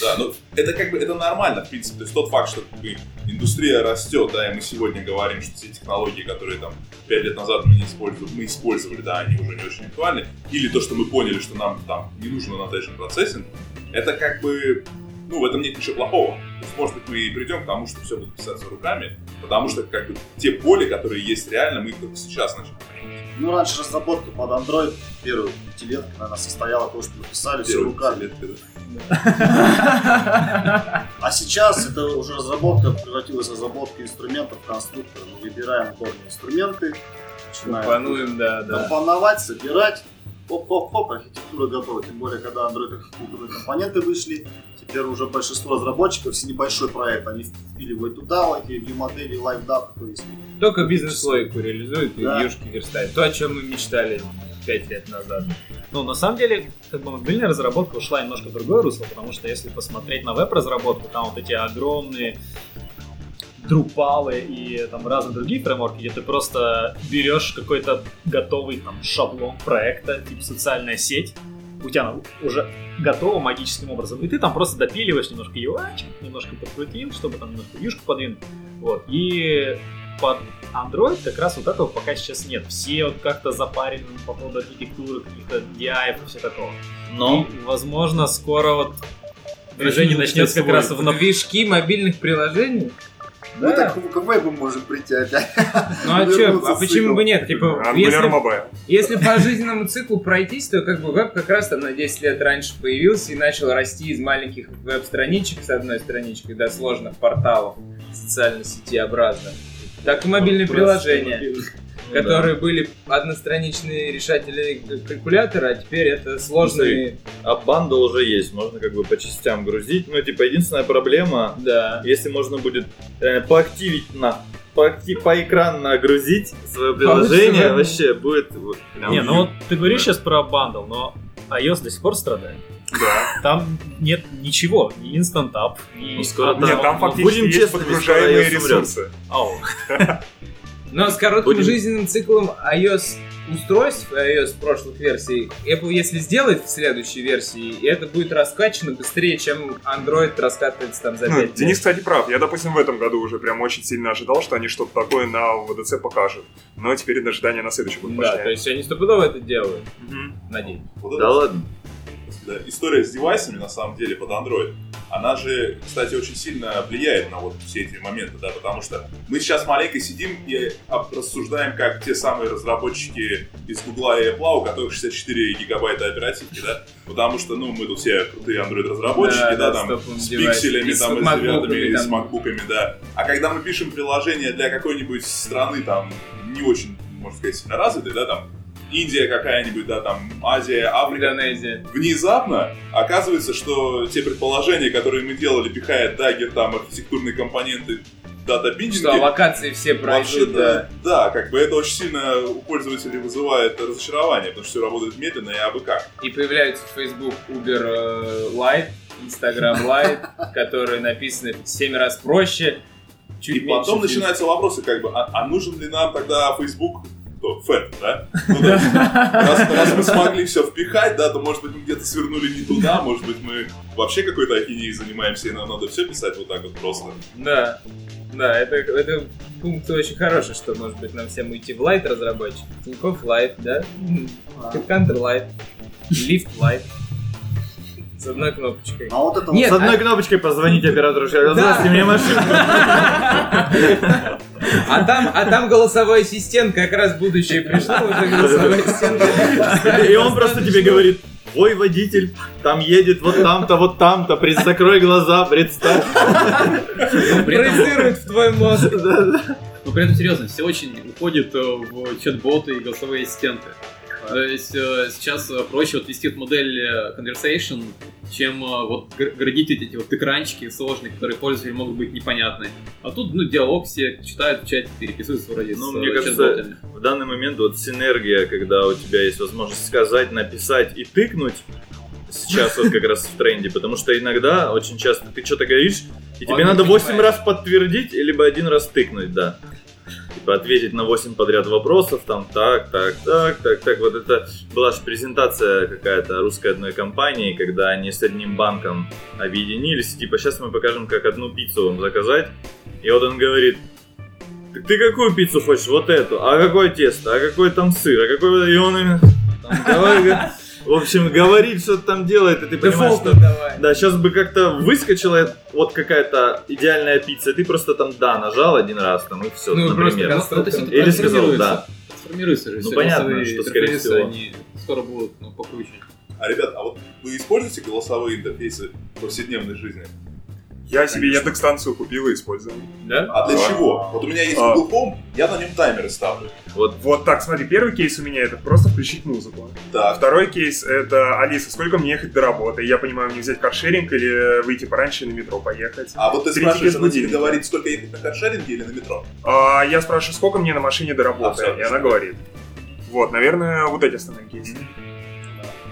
Да, но это как бы, это нормально, в принципе. То есть тот факт, что как бы, индустрия растет, да, и мы сегодня говорим, что все технологии, которые там 5 лет назад мы не использовали, мы использовали, да, они уже не очень актуальны, или то, что мы поняли, что нам там не нужен annotation процессинг, это как бы, ну, в этом нет ничего плохого. То есть, может быть, мы и придем к тому, что все будет писаться руками, потому что, как бы, те боли, которые есть реально, мы их только сейчас начали понимать. Ну, раньше разработка под Android, первую пятилетку, наверное, состояла то, что мы писали все руками. А сейчас это уже разработка превратилась в разработку инструментов, конструкторов. Мы выбираем удобные инструменты, начинаем компоновать, собирать. Хоп-хоп-хоп, архитектура готова. Тем более, когда Android архитектурные компоненты вышли, теперь уже большинство разработчиков, если небольшой проект, они впиливают туда лайки, view модели, data, то есть Только бизнес-логику реализует и Да. UI шки верстает. То, о чем мы мечтали 5 лет назад. Ну, на самом деле, как бы мобильная разработка ушла немножко в другое русло, потому что если посмотреть на веб-разработку, там вот эти огромные друпалы и там разные другие фреймворки, где ты просто берешь какой-то готовый там шаблон проекта, типа социальная сеть, у тебя уже готово магическим образом, и ты там просто допиливаешь немножко UI, немножко подкрутил, чтобы там немножко вьюшку подвинуть, вот, и под Android как раз вот этого пока сейчас нет. Все вот как-то запарены по поводу архитектуры, каких-то DI и все такого. Но, возможно, скоро вот движение начнется как раз в Движки мобильных приложений? Мы Да. так к вебу можем прийти опять. Ну а чё, Вернуться а почему бы нет? Типа, если, если по жизненному циклу пройтись, то как бы веб как раз там на 10 лет раньше появился и начал расти из маленьких веб-страничек с одной страничкой до сложных порталов социальной сети образных. Так и мобильные приложения, которые были одностраничные решатели калькулятора, а теперь это сложные... А бандл уже есть, можно как бы по частям грузить. Ну, типа, единственная проблема, Да. если можно будет э, поактивить на поакти- поэкранно грузить свое приложение, Получится, вообще будет... вот прям Не, ну вот ты говоришь сейчас про бандл, но iOS до сих пор страдает. Да. Там нет ничего, ни Instant Up, ни... Ну, скоро одного- Нет, там ну, фактически будем есть честными, подгружаемые ресурсы. Ау. Но с коротким Будем- жизненным циклом iOS устройств, iOS прошлых версий, Apple если сделает в следующей версии, это будет раскачано быстрее, чем Android раскатывается там за Ну, 5 Денис, кстати, прав. Я, допустим, в этом году уже прям очень сильно ожидал, что они что-то такое на ВДЦ покажут. Но теперь это ожидание на следующий год Да, пошло. то есть они стопудово это делают, Мгм. надеюсь. Да ладно. Да, история с девайсами, на самом деле, под Android, она же, кстати, очень сильно влияет на вот все эти моменты, да, потому что мы сейчас маленько сидим и рассуждаем, как те самые разработчики из Гугла и Apple, у которых 64 гигабайта оперативки, да, потому что, ну, мы тут все крутые Android-разработчики, Да, да, да, там, с пикселями, И там, с макбуками, девятыми, и с макбуками, да. А когда мы пишем приложение для какой-нибудь страны, там, не очень, можно сказать, сильно развитой, да, там, Индия какая-нибудь, да, там, Азия, Африка, Индонезия. внезапно оказывается, что те предположения, которые мы делали, пихая Dagger, там, архитектурные компоненты, data Что локации все пройдут, да. да, как бы это очень сильно у пользователей вызывает разочарование, потому что все работает медленно и абы как. И появляются Facebook Uber э, Lite, Instagram Lite, которые написаны в 7 раз проще, чуть и меньше потом начинаются вопросы, как бы, а, а нужен ли нам тогда Facebook кто? Фэт, да? Ну, есть, раз, раз мы смогли все впихать, да, то, может быть, мы где-то свернули не туда, может быть, мы вообще какой-то ахинеей занимаемся, и нам надо все писать вот так вот просто. Да, да, это, это пункт очень хороший, что, может быть, нам всем уйти в Light разработчик. Тинькофф Light, да? Headhunter Light, Lift Light. С одной кнопочкой. А вот это Нет, С одной кнопочкой позвонить оператору, здравствуйте, мне машинку. А там, а там голосовой ассистент, как раз будущее пришло, уже голосовой ассистент. И он просто тебе говорит, твой водитель там едет вот там-то, вот там-то, закрой глаза, представь. Проецирует в твой мозг. Но при этом серьезно, все очень уходит э, в чат-боты и голосовые ассистенты. То есть э, сейчас э, проще вот вести вот модель э, conversation, чем э, вот гр- градить эти вот экранчики сложные, которые пользователю могут быть непонятны. А тут, ну, диалог все читают в чате, переписываются вроде Ну, с мне э, кажется. В данный момент вот синергия, когда у тебя есть возможность сказать, написать и тыкнуть, сейчас вот как раз в тренде, потому что иногда, очень часто ты что-то говоришь, и тебе надо 8 понимает. раз подтвердить, либо один раз тыкнуть, да. Типа ответить на 8 подряд вопросов, там так, так, так, так, так. Вот это была же презентация какая-то русской одной компании, когда они с одним банком объединились. Типа, сейчас мы покажем, как одну пиццу вам заказать. И вот он говорит, «Так ты какую пиццу хочешь? Вот эту. А какое тесто? А какой там сыр? А какой... И он им там говорит, в общем, говорит, что там делает, и ты понимаешь, что... давай. Да, сейчас бы как-то выскочила вот какая-то идеальная пицца, и ты просто там «да» нажал один раз, там, и все, Ну, просто например. Ну, Или сказал. «да». Трансформируется же. Ну, понятно, что, скорее всего. Они скоро будут ну, покруче. А, ребят, а вот вы используете голосовые интерфейсы в повседневной жизни? Я себе Яндекс-станцию купил и использую. Да? А для Да. чего? Вот у меня есть А. Google Home, я на нем таймеры ставлю. Вот Вот так, смотри, первый кейс у меня это просто включить музыку. Так, Второй кейс это Алиса, сколько мне ехать до работы? Я понимаю, мне взять каршеринг или выйти пораньше на метро поехать. а вот ты Перейти спрашиваешь, она тебе говорит, сколько ехать на каршеринге или на метро? А, я спрашиваю, сколько мне на машине до А, работы, всё, и она говорит. Вот, наверное, вот эти основные кейсы.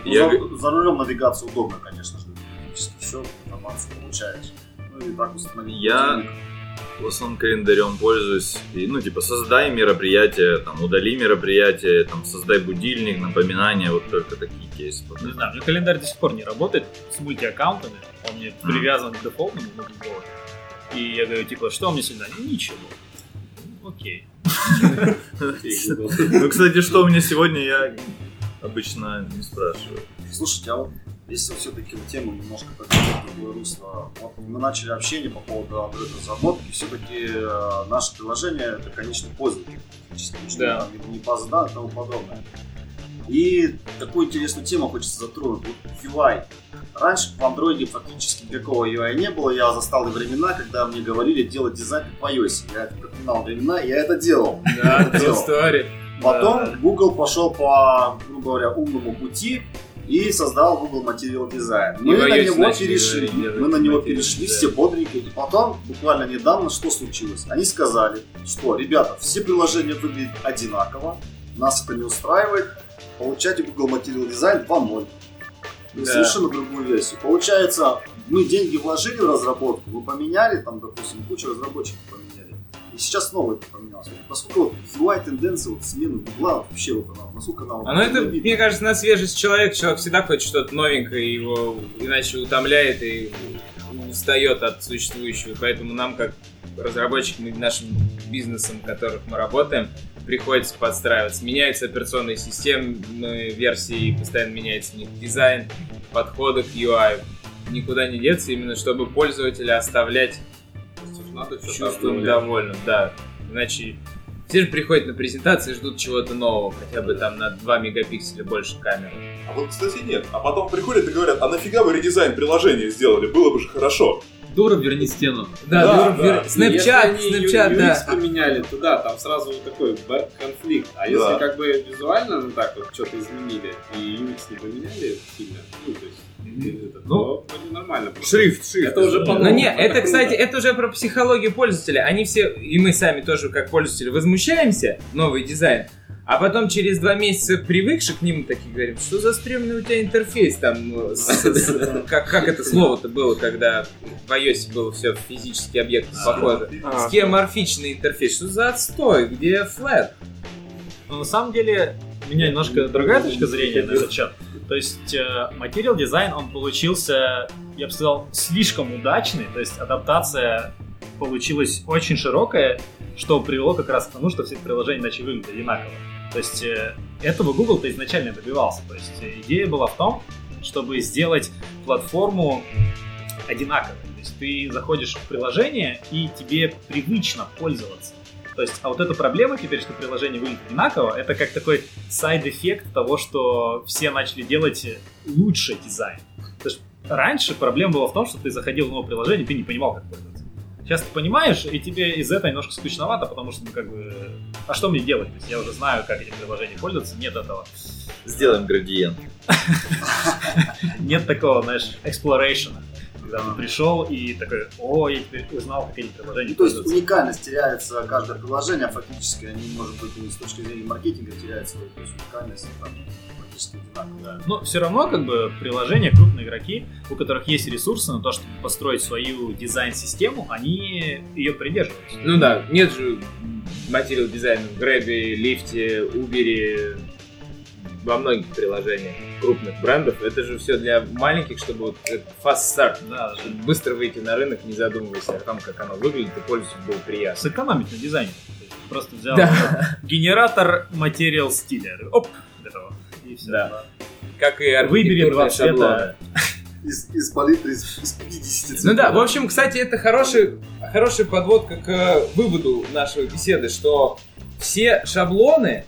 Ну, Я за, за рулем навигация удобно, конечно же. Все, информацию получаешь. Ну и так установить. Я- в основном календарем пользуюсь. И, ну, типа, создай мероприятие, там, удали мероприятие, там, создай будильник, напоминания, вот только такие кейсы. Не знаю, у меня календарь до сих пор не работает с мультиаккаунтами. Он мне привязан к дефолтному на Google. И я говорю, типа, что мне сегодня? Ничего. Окей. Ну, кстати, что у меня сегодня, я обычно не спрашиваю. Слушайте, а вот если все-таки тему немножко подвинуть в другое русло, вот мы начали общение по поводу Android разработки, все-таки э, наше приложение это конечный пользователь, фактически, Да. не- не база данных и тому подобное. И такую интересную тему хочется затронуть. Вот UI. Раньше в Android фактически никакого UI не было. Я застал и времена, когда мне говорили делать дизайн как iOS. Я это проклинал времена, и я это делал. Да, Это делал. Потом. Google пошел по, грубо говоря, умному пути и создал Google Material Design. Мы на него перешли, делать мы на него перешли все бодренькие. И потом, буквально недавно, что случилось? Они сказали, что, ребята, все приложения выглядят одинаково, нас это не устраивает, получайте Google Material Design 2.0. Да. Совершенно другую версию. Получается, мы деньги вложили в разработку, мы поменяли, там, допустим, кучу разработчиков поменяли. И сейчас снова это поменялось. Вот Насколько вот тенденция, вот смены Гугла, вот вообще вот она, насколько она... вот А ну это, видна? мне кажется, на свежесть человек. Человек всегда хочет что-то новенькое, его иначе утомляет и устает от существующего. Поэтому нам, как разработчикам и нашим бизнесам, в которых мы работаем, приходится подстраиваться. Меняются операционные системы, версии, постоянно меняется них дизайн, подходы к UI. Никуда не деться, именно чтобы пользователя оставлять Надо что-то чувством обновлять. довольным, да. Иначе все же приходят на презентации и ждут чего-то нового, хотя бы там на 2 мегапикселя больше камеры. А вот, кстати, нет. А потом приходят и говорят, а нафига вы редизайн приложения сделали? Было бы же хорошо. Дура, верни стену. Да, Да, ну, да. вер- Snapchat, Если они Snapchat, U- да. UX поменяли туда, там сразу такой бар- конфликт. А если Да. как бы визуально, ну так вот, что-то изменили, и UX не поменяли сильно, ну, то есть, Ну, вроде нормально. Шрифт, шрифт. Это уже по Ну не, это, кстати, это уже про психологию пользователя. Они все, и мы сами тоже, как пользователи, возмущаемся, новый дизайн, а потом через два месяца привыкши к нему такие говорим, что за стрёмный у тебя интерфейс там, э, с- с- как, как это слово-то было, когда в iOS было все физически объекты похожи. А, Скеоморфичный интерфейс, что за отстой, где флэт? Но на самом деле меня немножко другая точка зрения на этот счет. То есть э, Material Design, он получился, я бы сказал, слишком удачный. То есть адаптация получилась очень широкая, что привело как раз к тому, что все приложения начали выглядеть одинаково. То есть э, этого Google-то изначально добивался. То есть идея была в том, чтобы сделать платформу одинаковой. То есть ты заходишь в приложение, и тебе привычно пользоваться. То есть, а вот эта проблема теперь, что приложение выглядит одинаково, это как такой side-effect того, что все начали делать лучше дизайн. То есть, раньше проблема была в том, что ты заходил в новое приложение, ты не понимал, как пользоваться. Сейчас ты понимаешь, и тебе из этого немножко скучновато, потому что, ну, как бы, а что мне делать? То есть, я уже знаю, как этим приложением пользоваться, нет этого. Сделаем градиент. Нет такого, знаешь, exploration. Когда ты пришел и такой, о, я теперь узнал, как этим приложением Ну, то есть уникальность теряется каждое приложение, а фактически они, может быть, и с точки зрения маркетинга теряют свою то есть, уникальность, там, одинаково. Но все равно, как бы, приложения, крупные игроки, у которых есть ресурсы на то, чтобы построить свою дизайн-систему, они ее придерживаются. Ну да, нет же материал дизайна в Грэбе, Лифте, Убере, во многих приложениях крупных брендов. Это же все для маленьких, чтобы вот fast start, Да, чтобы быстро выйти на рынок, не задумываясь о том, как оно выглядит, и пользователю было приятно. сэкономить на дизайне. Просто взял Да. генератор материал стиля. Оп, готово. И все. Да. Как и Выбери два цвета. Из, из палитры из, из 50 Ну цветов. да, в общем, кстати, это хороший, хорошая подводка к э, выводу нашей беседы, что все шаблоны,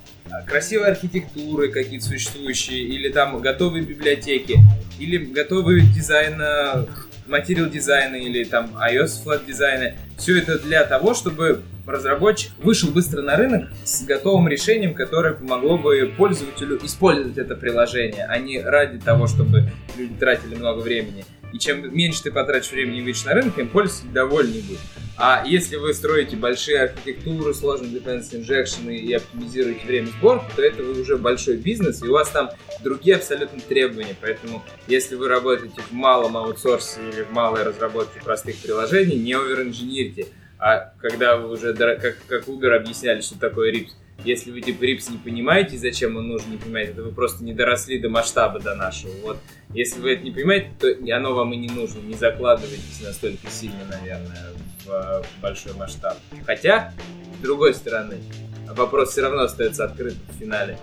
красивые архитектуры какие-то существующие, или там готовые библиотеки, или готовые дизайна, материал дизайна, или там iOS флаг дизайна, все это для того, чтобы разработчик вышел быстро на рынок с готовым решением, которое помогло бы пользователю использовать это приложение, а не ради того, чтобы люди тратили много времени. И чем меньше ты потратишь времени выйдешь на рынок, тем пользователь довольнее будет. А если вы строите большие архитектуры, сложные dependency injection и оптимизируете время сборки, то это вы уже большой бизнес, и у вас там другие абсолютно требования. Поэтому, если вы работаете в малом аутсорсе или в малой разработке простых приложений, не оверинженерите. А когда вы уже, как, как Uber объясняли, что такое RIPS, если вы типа RIPS не понимаете, зачем он нужен, не понимаете, то вы просто не доросли до масштаба до нашего. Вот если вы это не понимаете, то оно вам и не нужно. Не закладывайтесь настолько сильно, наверное, в большой масштаб. Хотя, с другой стороны, вопрос все равно остается открытым в финале.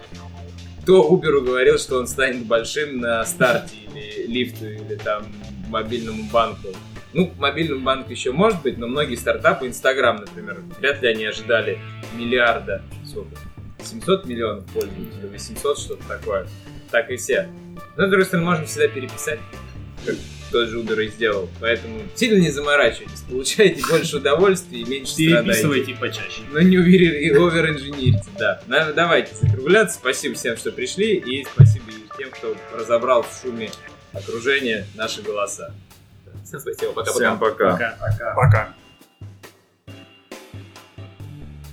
Кто Uber говорил, что он станет большим на старте или лифту или там мобильному банку. Ну, к мобильному банку еще может быть, но многие стартапы, Инстаграм, например, вряд ли они ожидали миллиарда, сколько, 700 миллионов пользователей, 800, что-то такое. Так и все. Но, с другой стороны, можно всегда переписать, как тот же Uber и сделал. Поэтому сильно не заморачивайтесь, получайте больше удовольствия и меньше страдаете. Переписывайте почаще. Но не овер-инженерите, да. На- Давайте закругляться. Спасибо всем, что пришли, и спасибо тем, кто разобрал в шуме окружения наши голоса. Всем спасибо, пока-пока. Всем пока. Пока. Пока. Пока.